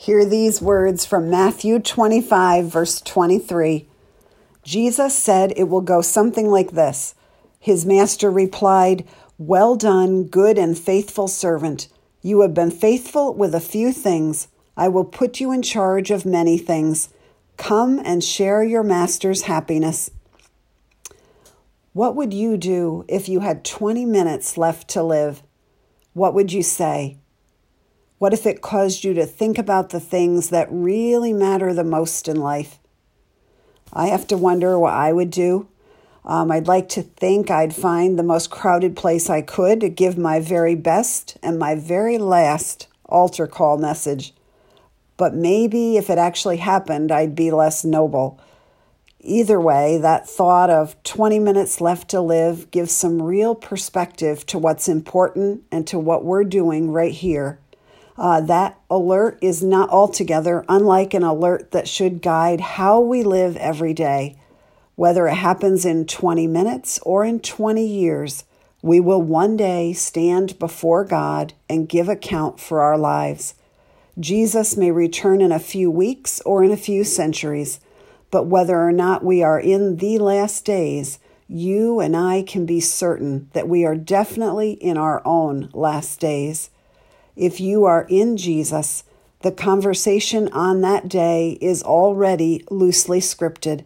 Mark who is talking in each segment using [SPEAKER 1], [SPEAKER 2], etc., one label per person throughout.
[SPEAKER 1] Hear these words from Matthew 25, verse 23. Jesus said it will go something like this. His master replied, Well done, good and faithful servant. You have been faithful with a few things. I will put you in charge of many things. Come and share your master's happiness. What would you do if you had 20 minutes left to live? What would you say? What if it caused you to think about the things that really matter the most in life? I have to wonder what I would do. Um, I'd like to think I'd find the most crowded place I could to give my very best and my very last altar call message. But maybe if it actually happened, I'd be less noble. Either way, that thought of 20 minutes left to live gives some real perspective to what's important and to what we're doing right here. Uh, that alert is not altogether unlike an alert that should guide how we live every day. Whether it happens in 20 minutes or in 20 years, we will one day stand before God and give account for our lives. Jesus may return in a few weeks or in a few centuries. But whether or not we are in the last days, you and I can be certain that we are definitely in our own last days. If you are in Jesus, the conversation on that day is already loosely scripted.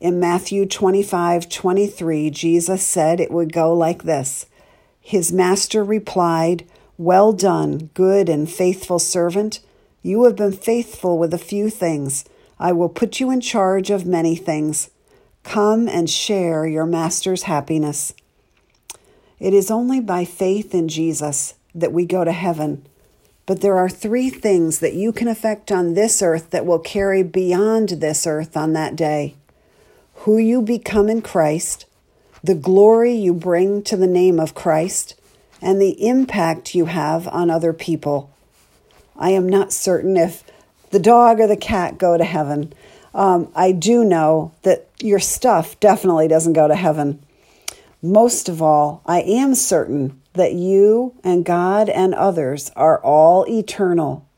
[SPEAKER 1] In Matthew 25 23, Jesus said it would go like this His master replied, Well done, good and faithful servant. You have been faithful with a few things. I will put you in charge of many things. Come and share your Master's happiness. It is only by faith in Jesus that we go to heaven. But there are three things that you can affect on this earth that will carry beyond this earth on that day who you become in Christ, the glory you bring to the name of Christ, and the impact you have on other people. I am not certain if the dog or the cat go to heaven. Um, I do know that your stuff definitely doesn't go to heaven. Most of all, I am certain that you and God and others are all eternal.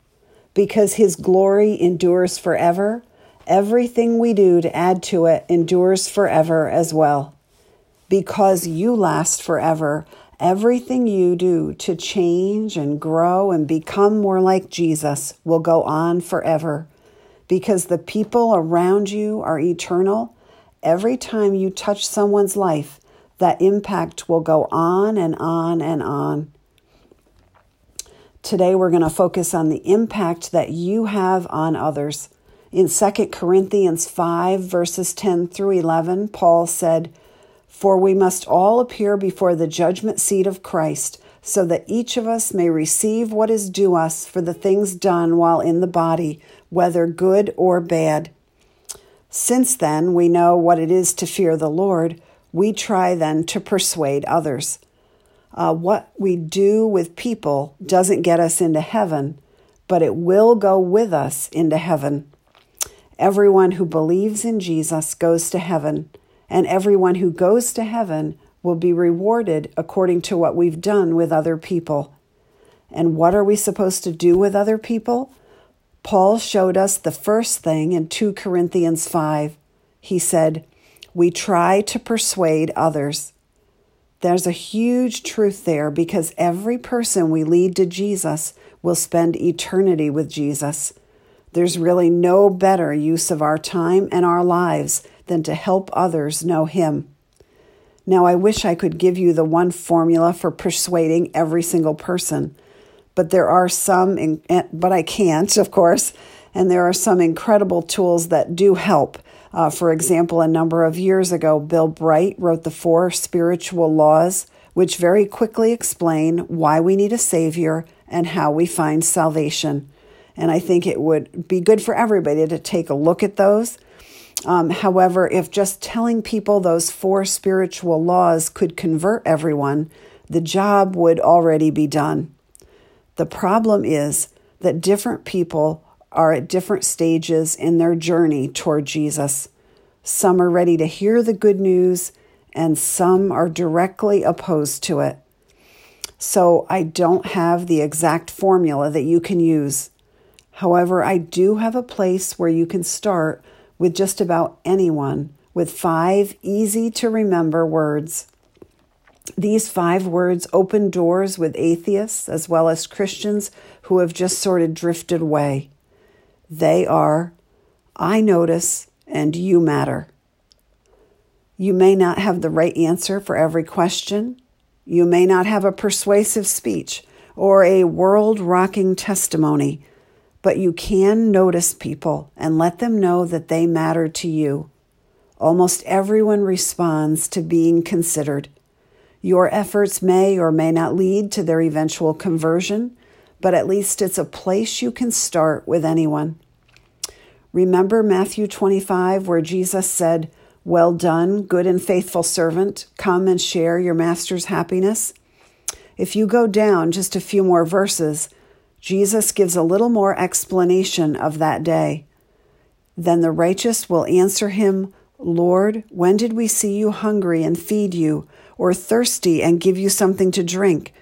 [SPEAKER 1] Because His glory endures forever, everything we do to add to it endures forever as well. Because you last forever, Everything you do to change and grow and become more like Jesus will go on forever because the people around you are eternal. Every time you touch someone's life, that impact will go on and on and on. Today, we're going to focus on the impact that you have on others. In 2 Corinthians 5, verses 10 through 11, Paul said, for we must all appear before the judgment seat of Christ, so that each of us may receive what is due us for the things done while in the body, whether good or bad. Since then we know what it is to fear the Lord, we try then to persuade others. Uh, what we do with people doesn't get us into heaven, but it will go with us into heaven. Everyone who believes in Jesus goes to heaven and everyone who goes to heaven will be rewarded according to what we've done with other people. And what are we supposed to do with other people? Paul showed us the first thing in 2 Corinthians 5. He said, We try to persuade others. There's a huge truth there because every person we lead to Jesus will spend eternity with Jesus. There's really no better use of our time and our lives than to help others know Him. Now, I wish I could give you the one formula for persuading every single person, but there are some, in, eh, but I can't, of course, and there are some incredible tools that do help. Uh, for example, a number of years ago, Bill Bright wrote the Four Spiritual Laws, which very quickly explain why we need a Savior and how we find salvation. And I think it would be good for everybody to take a look at those um, however, if just telling people those four spiritual laws could convert everyone, the job would already be done. The problem is that different people are at different stages in their journey toward Jesus. Some are ready to hear the good news, and some are directly opposed to it. So I don't have the exact formula that you can use. However, I do have a place where you can start with just about anyone with five easy to remember words. These five words open doors with atheists as well as Christians who have just sort of drifted away. They are I notice and you matter. You may not have the right answer for every question. You may not have a persuasive speech or a world rocking testimony, but you can notice people and let them know that they matter to you. Almost everyone responds to being considered. Your efforts may or may not lead to their eventual conversion, but at least it's a place you can start with anyone. Remember Matthew 25, where Jesus said, Well done, good and faithful servant, come and share your master's happiness? If you go down just a few more verses, Jesus gives a little more explanation of that day. Then the righteous will answer him, Lord, when did we see you hungry and feed you, or thirsty and give you something to drink?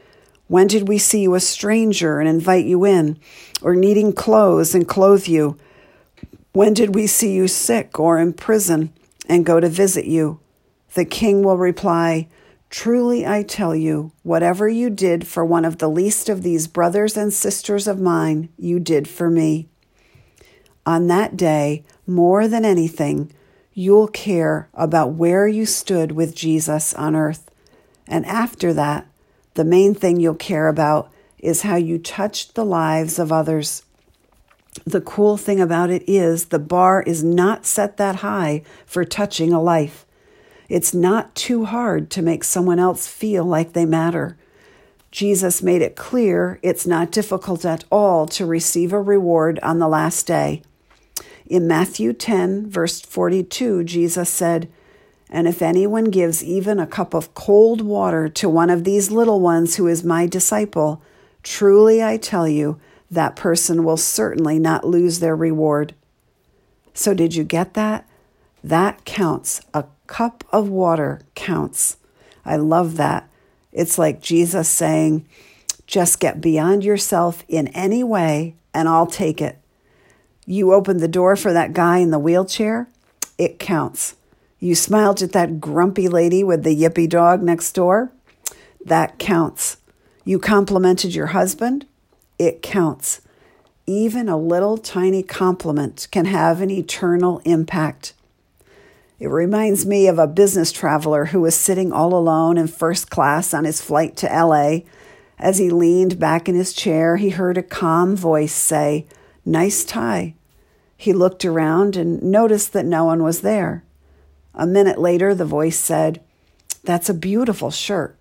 [SPEAKER 1] When did we see you a stranger and invite you in, or needing clothes and clothe you? When did we see you sick or in prison and go to visit you? The king will reply, Truly I tell you, whatever you did for one of the least of these brothers and sisters of mine, you did for me. On that day, more than anything, you'll care about where you stood with Jesus on earth. And after that, the main thing you'll care about is how you touched the lives of others. The cool thing about it is the bar is not set that high for touching a life. It's not too hard to make someone else feel like they matter. Jesus made it clear it's not difficult at all to receive a reward on the last day. In Matthew 10, verse 42, Jesus said, And if anyone gives even a cup of cold water to one of these little ones who is my disciple, truly I tell you, that person will certainly not lose their reward. So, did you get that? That counts. A cup of water counts. I love that. It's like Jesus saying, just get beyond yourself in any way, and I'll take it. You opened the door for that guy in the wheelchair, it counts. You smiled at that grumpy lady with the yippy dog next door, that counts. You complimented your husband, it counts. Even a little tiny compliment can have an eternal impact. It reminds me of a business traveler who was sitting all alone in first class on his flight to LA. As he leaned back in his chair, he heard a calm voice say, Nice tie. He looked around and noticed that no one was there. A minute later, the voice said, That's a beautiful shirt.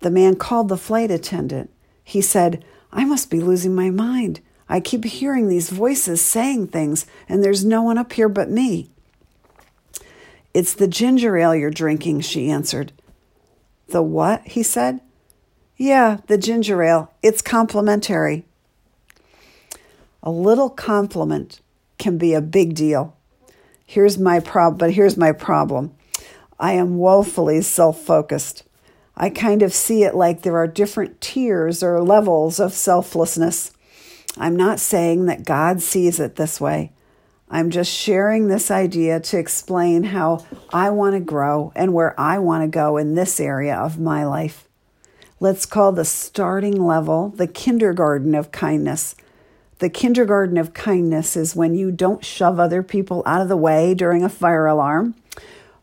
[SPEAKER 1] The man called the flight attendant. He said, I must be losing my mind. I keep hearing these voices saying things, and there's no one up here but me. It's the ginger ale you're drinking, she answered. The what? he said. Yeah, the ginger ale. It's complimentary. A little compliment can be a big deal. Here's my problem, but here's my problem. I am woefully self focused. I kind of see it like there are different tiers or levels of selflessness. I'm not saying that God sees it this way. I'm just sharing this idea to explain how I want to grow and where I want to go in this area of my life. Let's call the starting level the kindergarten of kindness. The kindergarten of kindness is when you don't shove other people out of the way during a fire alarm,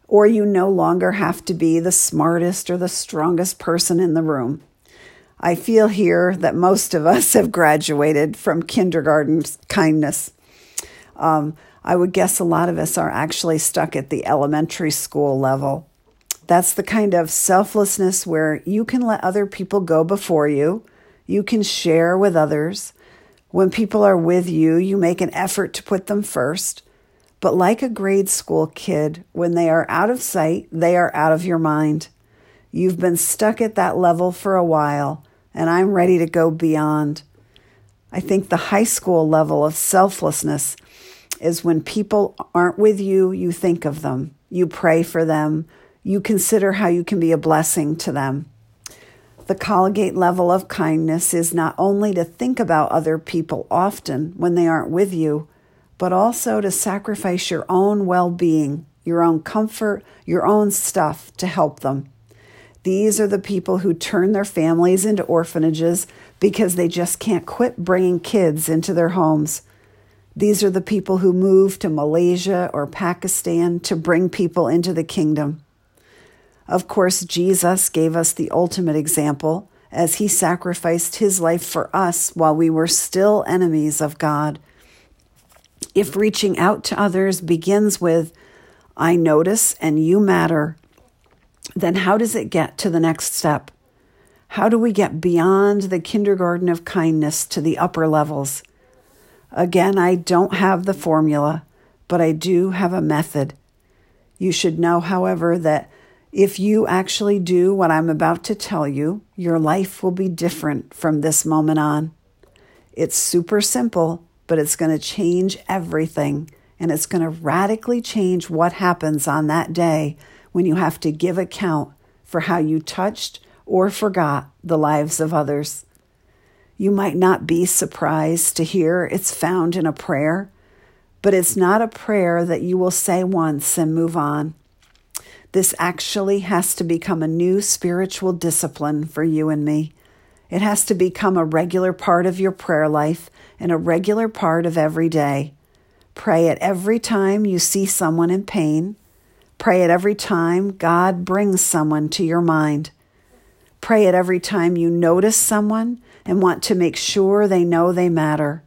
[SPEAKER 1] or you no longer have to be the smartest or the strongest person in the room. I feel here that most of us have graduated from kindergarten kindness. Um, I would guess a lot of us are actually stuck at the elementary school level. That's the kind of selflessness where you can let other people go before you, you can share with others, when people are with you, you make an effort to put them first. But like a grade school kid, when they are out of sight, they are out of your mind. You've been stuck at that level for a while, and I'm ready to go beyond. I think the high school level of selflessness is when people aren't with you, you think of them, you pray for them, you consider how you can be a blessing to them. The college level of kindness is not only to think about other people often when they aren't with you, but also to sacrifice your own well being, your own comfort, your own stuff to help them. These are the people who turn their families into orphanages because they just can't quit bringing kids into their homes. These are the people who move to Malaysia or Pakistan to bring people into the kingdom. Of course, Jesus gave us the ultimate example as he sacrificed his life for us while we were still enemies of God. If reaching out to others begins with, I notice and you matter, then how does it get to the next step? How do we get beyond the kindergarten of kindness to the upper levels? Again, I don't have the formula, but I do have a method. You should know, however, that if you actually do what I'm about to tell you, your life will be different from this moment on. It's super simple, but it's going to change everything. And it's going to radically change what happens on that day when you have to give account for how you touched or forgot the lives of others. You might not be surprised to hear it's found in a prayer, but it's not a prayer that you will say once and move on. This actually has to become a new spiritual discipline for you and me. It has to become a regular part of your prayer life and a regular part of every day. Pray it every time you see someone in pain. Pray it every time God brings someone to your mind. Pray it every time you notice someone and want to make sure they know they matter.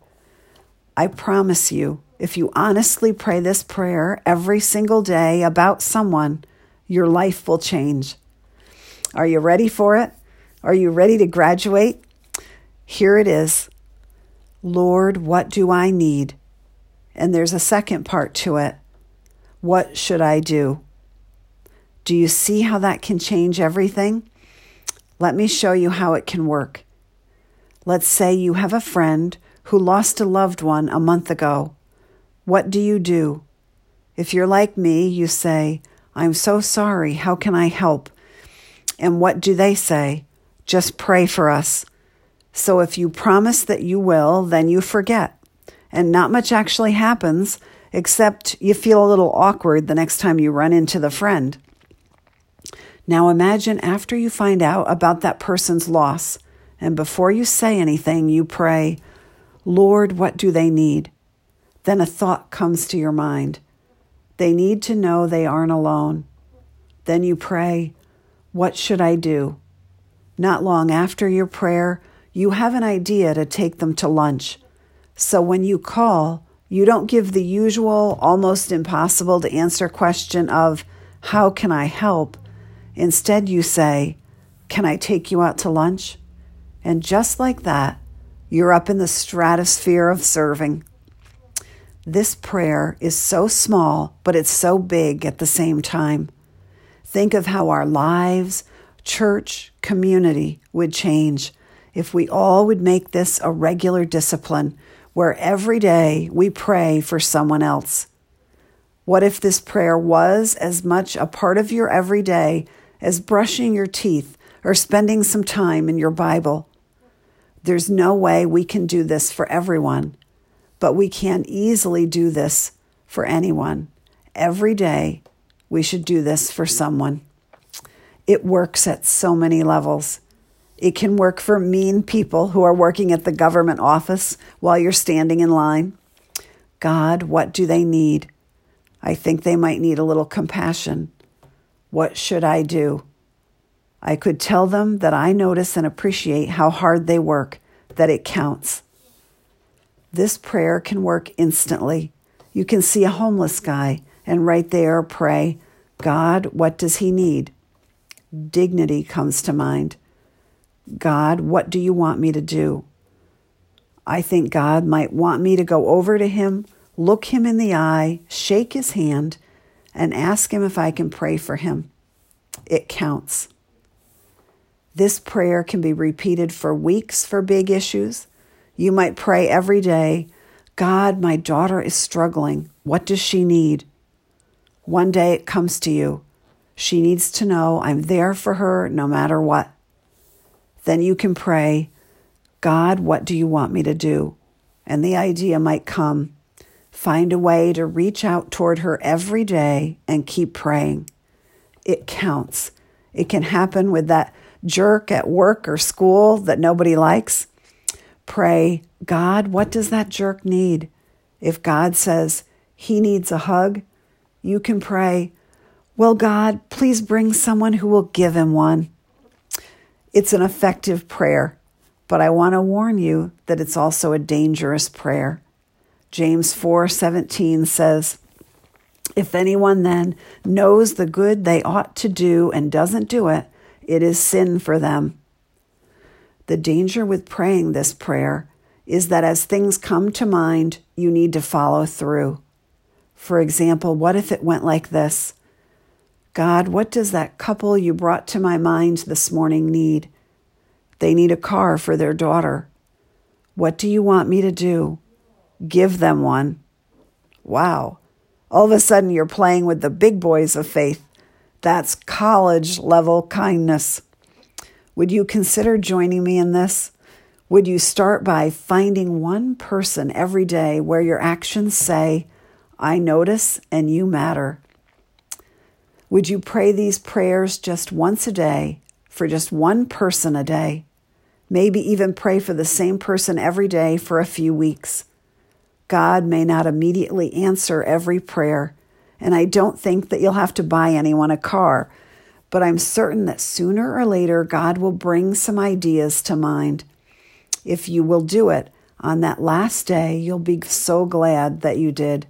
[SPEAKER 1] I promise you, if you honestly pray this prayer every single day about someone, your life will change. Are you ready for it? Are you ready to graduate? Here it is Lord, what do I need? And there's a second part to it. What should I do? Do you see how that can change everything? Let me show you how it can work. Let's say you have a friend who lost a loved one a month ago. What do you do? If you're like me, you say, I'm so sorry. How can I help? And what do they say? Just pray for us. So if you promise that you will, then you forget. And not much actually happens, except you feel a little awkward the next time you run into the friend. Now imagine after you find out about that person's loss, and before you say anything, you pray, Lord, what do they need? Then a thought comes to your mind. They need to know they aren't alone. Then you pray, What should I do? Not long after your prayer, you have an idea to take them to lunch. So when you call, you don't give the usual, almost impossible to answer question of, How can I help? Instead, you say, Can I take you out to lunch? And just like that, you're up in the stratosphere of serving. This prayer is so small, but it's so big at the same time. Think of how our lives, church, community would change if we all would make this a regular discipline where every day we pray for someone else. What if this prayer was as much a part of your everyday as brushing your teeth or spending some time in your Bible? There's no way we can do this for everyone but we can easily do this for anyone. Every day, we should do this for someone. It works at so many levels. It can work for mean people who are working at the government office while you're standing in line. God, what do they need? I think they might need a little compassion. What should I do? I could tell them that I notice and appreciate how hard they work, that it counts. This prayer can work instantly. You can see a homeless guy and right there pray, God, what does he need? Dignity comes to mind. God, what do you want me to do? I think God might want me to go over to him, look him in the eye, shake his hand, and ask him if I can pray for him. It counts. This prayer can be repeated for weeks for big issues you might pray every day God, my daughter is struggling. What does she need? One day it comes to you. She needs to know I'm there for her no matter what. then you can pray, God, what do you want me to do? And the idea might come. Find a way to reach out toward her every day and keep praying. It counts. It can happen with that jerk at work or school that nobody likes. Pray, God, what does that jerk need? If God says he needs a hug, you can pray, Well, God, please bring someone who will give him one. It's an effective prayer, but I want to warn you that it's also a dangerous prayer. James 4:17 says, If anyone then knows the good they ought to do and doesn't do it, it is sin for them. The danger with praying this prayer is that as things come to mind, you need to follow through. For example, what if it went like this? God, what does that couple you brought to my mind this morning need? They need a car for their daughter. What do you want me to do? Give them one. Wow. All of a sudden, you're playing with the big boys of faith. That's college level kindness. Would you consider joining me in this? Would you start by finding one person every day where your actions say, I notice and you matter? Would you pray these prayers just once a day for just one person a day? Maybe even pray for the same person every day for a few weeks. God may not immediately answer every prayer, and I don't think that you'll have to buy anyone a car, but I'm certain that sooner or later God will bring some ideas to mind. If you will do it on that last day, you'll be so glad that you did.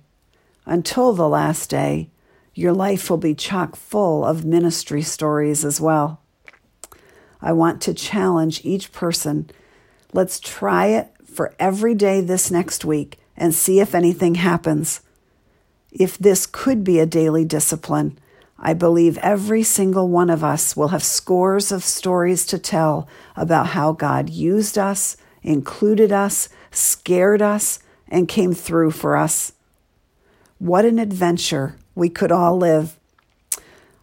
[SPEAKER 1] Until the last day, your life will be chock full of ministry stories as well. I want to challenge each person. Let's try it for every day this next week and see if anything happens. If this could be a daily discipline, I believe every single one of us will have scores of stories to tell about how God used us, included us, scared us, and came through for us. What an adventure we could all live.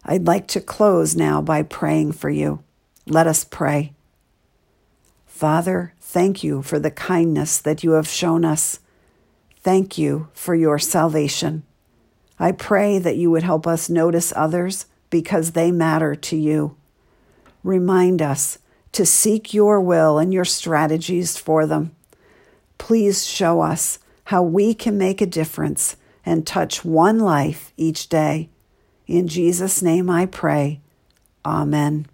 [SPEAKER 1] I'd like to close now by praying for you. Let us pray. Father, thank you for the kindness that you have shown us. Thank you for your salvation. I pray that you would help us notice others because they matter to you. Remind us to seek your will and your strategies for them. Please show us how we can make a difference and touch one life each day. In Jesus' name I pray. Amen.